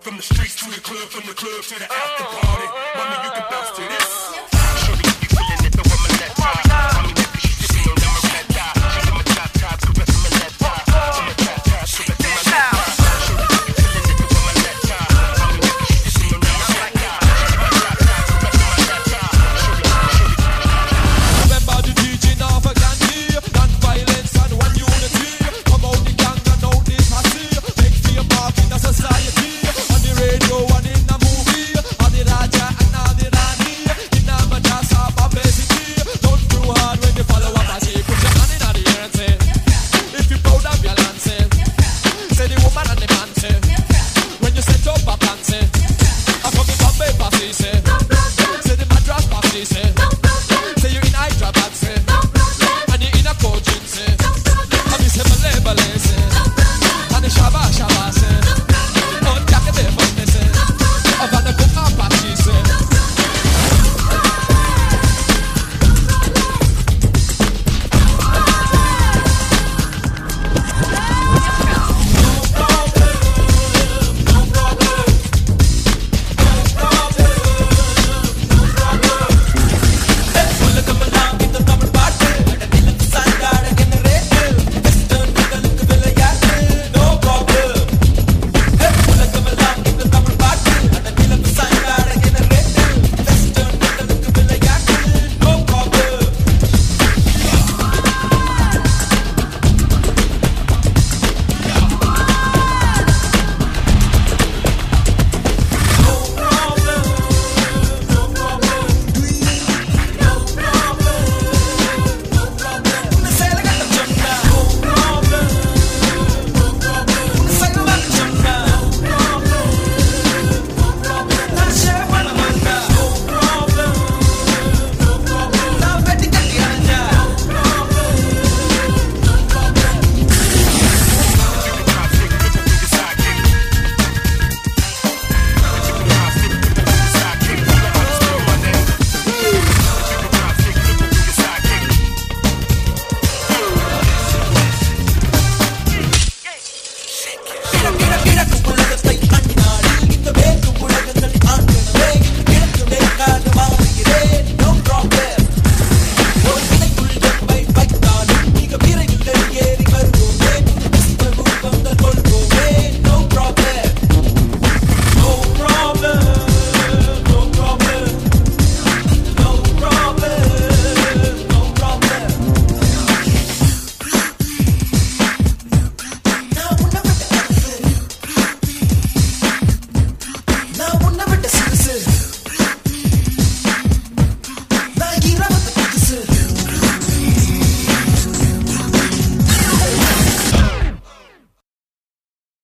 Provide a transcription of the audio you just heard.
From the streets to the club, from the club to the after party. Mommy, you can.